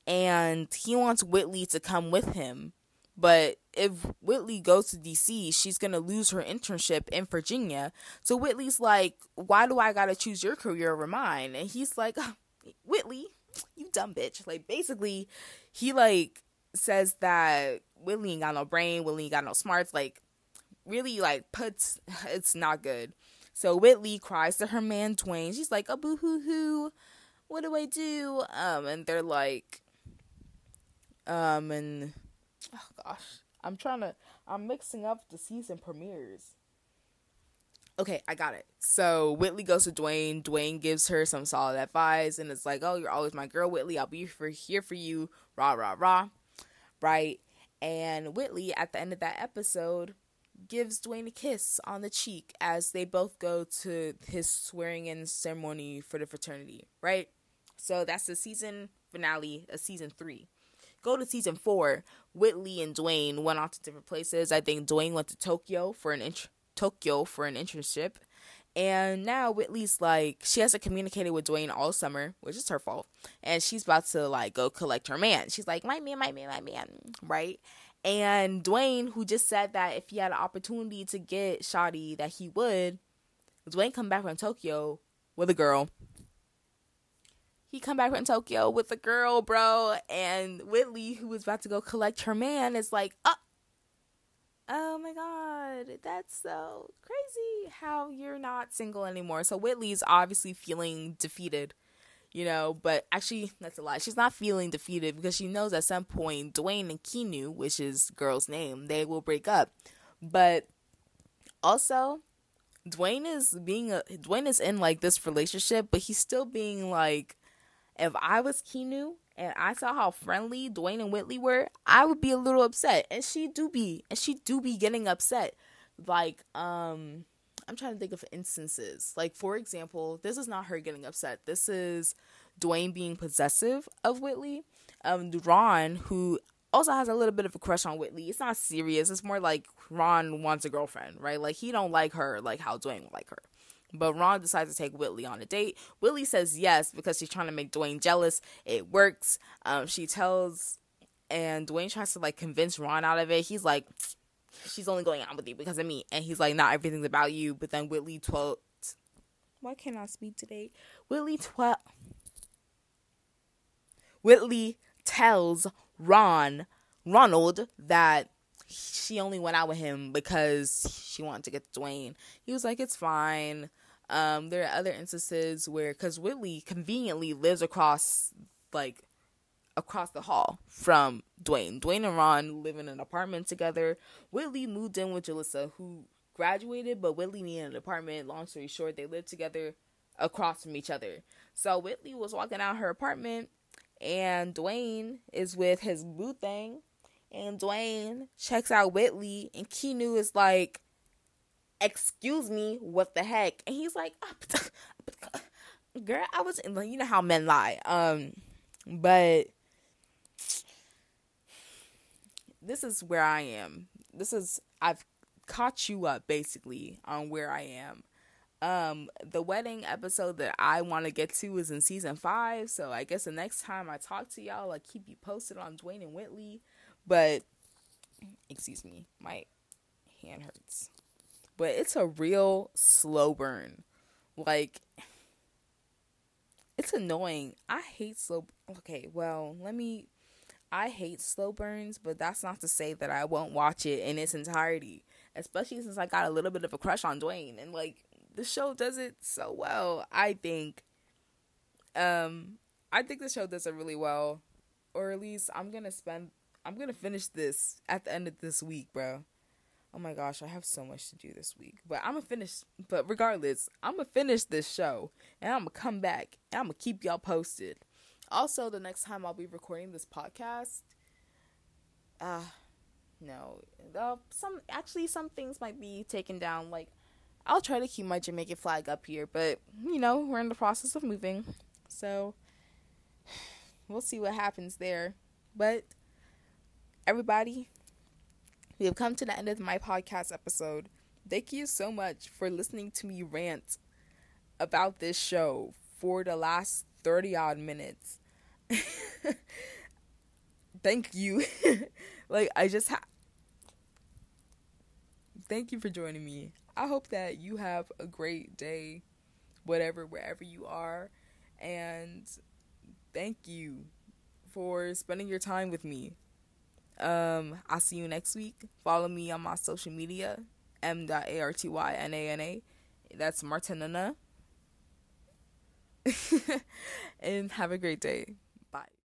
and he wants Whitley to come with him. But if Whitley goes to DC, she's going to lose her internship in Virginia. So Whitley's like, "Why do I got to choose your career over mine?" And he's like, "Whitley, you dumb bitch." Like basically, he like says that Whitley ain't got no brain, Whitley ain't got no smarts, like really like puts it's not good. So Whitley cries to her man Dwayne. She's like, "A boo hoo hoo, what do I do?" Um, and they're like, um, and oh gosh, I'm trying to, I'm mixing up the season premieres. Okay, I got it. So Whitley goes to Dwayne. Dwayne gives her some solid advice, and it's like, "Oh, you're always my girl, Whitley. I'll be for here for you." Rah rah rah, right? And Whitley, at the end of that episode, gives Dwayne a kiss on the cheek as they both go to his swearing in ceremony for the fraternity, right? So that's the season finale of season three. Go to season four. Whitley and Dwayne went off to different places. I think Dwayne went to Tokyo for an int- Tokyo for an internship. And now Whitley's like she hasn't communicated with Dwayne all summer, which is her fault. And she's about to like go collect her man. She's like, My man, my man, my man, right? And Dwayne, who just said that if he had an opportunity to get Shotty, that he would, Dwayne come back from Tokyo with a girl. He come back from Tokyo with a girl, bro, and Whitley, who was about to go collect her man, is like, oh, oh my god, that's so crazy how you're not single anymore. So Whitley's obviously feeling defeated you know, but actually, that's a lie. She's not feeling defeated because she knows at some point Dwayne and Kinu, which is girl's name, they will break up. But also, Dwayne is being a Dwayne is in like this relationship, but he's still being like, if I was Kinu and I saw how friendly Dwayne and Whitley were, I would be a little upset, and she do be, and she do be getting upset, like um I'm trying to think of instances. Like for example, this is not her getting upset. This is Dwayne being possessive of Whitley. Um, Ron, who also has a little bit of a crush on Whitley. It's not serious. It's more like Ron wants a girlfriend, right? Like he don't like her like how Dwayne would like her. But Ron decides to take Whitley on a date. Whitley says yes because she's trying to make Dwayne jealous. It works. Um, she tells, and Dwayne tries to like convince Ron out of it. He's like, she's only going out with you because of me. And he's like, not everything's about you. But then Whitley twelve. Why can't I speak today? Whitley twelve. Whitley tells Ron, Ronald, that she only went out with him because she wanted to get Dwayne. He was like, it's fine. Um, there are other instances where, because Whitley conveniently lives across, like, across the hall from Dwayne. Dwayne and Ron live in an apartment together. Whitley moved in with Jalissa, who graduated, but Whitley needed an apartment. Long story short, they lived together across from each other. So Whitley was walking out her apartment, and Dwayne is with his boo thing, and Dwayne checks out Whitley, and Kinu is like, "Excuse me, what the heck?" And he's like, "Girl, I was in you know how men lie." Um, but this is where I am. This is I've caught you up basically on where I am. Um, the wedding episode that I want to get to is in season five, so I guess the next time I talk to y'all, I'll keep you posted on Dwayne and Whitley. But excuse me, my hand hurts. But it's a real slow burn. Like it's annoying. I hate slow Okay, well, let me I hate slow burns, but that's not to say that I won't watch it in its entirety, especially since I got a little bit of a crush on Dwayne and like the show does it so well. I think. Um, I think the show does it really well, or at least I'm gonna spend. I'm gonna finish this at the end of this week, bro. Oh my gosh, I have so much to do this week, but I'm gonna finish. But regardless, I'm gonna finish this show, and I'm gonna come back, and I'm gonna keep y'all posted. Also, the next time I'll be recording this podcast, uh, no, uh, some actually some things might be taken down, like I'll try to keep my Jamaican flag up here, but you know, we're in the process of moving. So we'll see what happens there. But everybody, we have come to the end of my podcast episode. Thank you so much for listening to me rant about this show for the last 30 odd minutes. Thank you. like I just ha- Thank you for joining me. I hope that you have a great day, whatever, wherever you are. And thank you for spending your time with me. Um, I'll see you next week. Follow me on my social media, m.artynana. That's Martinana. and have a great day.